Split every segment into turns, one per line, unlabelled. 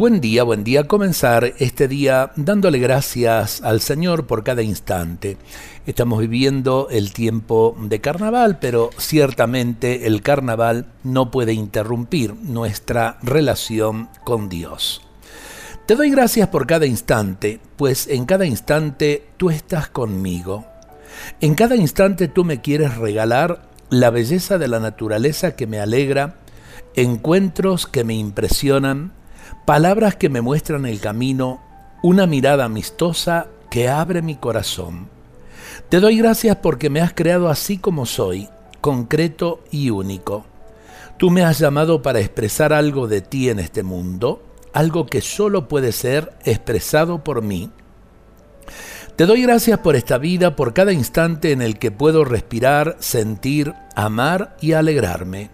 Buen día, buen día. Comenzar este día dándole gracias al Señor por cada instante. Estamos viviendo el tiempo de carnaval, pero ciertamente el carnaval no puede interrumpir nuestra relación con Dios. Te doy gracias por cada instante, pues en cada instante tú estás conmigo. En cada instante tú me quieres regalar la belleza de la naturaleza que me alegra, encuentros que me impresionan, palabras que me muestran el camino, una mirada amistosa que abre mi corazón. Te doy gracias porque me has creado así como soy, concreto y único. Tú me has llamado para expresar algo de ti en este mundo, algo que solo puede ser expresado por mí. Te doy gracias por esta vida, por cada instante en el que puedo respirar, sentir, amar y alegrarme.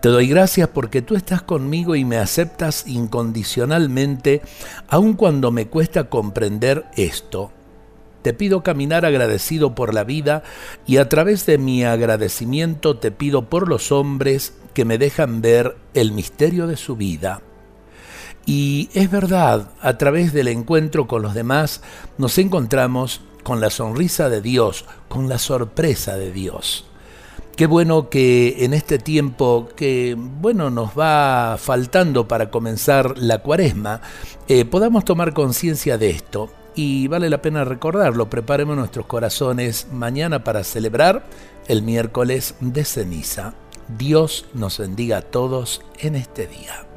Te doy gracias porque tú estás conmigo y me aceptas incondicionalmente, aun cuando me cuesta comprender esto. Te pido caminar agradecido por la vida y a través de mi agradecimiento te pido por los hombres que me dejan ver el misterio de su vida. Y es verdad, a través del encuentro con los demás nos encontramos con la sonrisa de Dios, con la sorpresa de Dios. Qué bueno que en este tiempo que, bueno, nos va faltando para comenzar la cuaresma, eh, podamos tomar conciencia de esto. Y vale la pena recordarlo, preparemos nuestros corazones mañana para celebrar el miércoles de ceniza. Dios nos bendiga a todos en este día.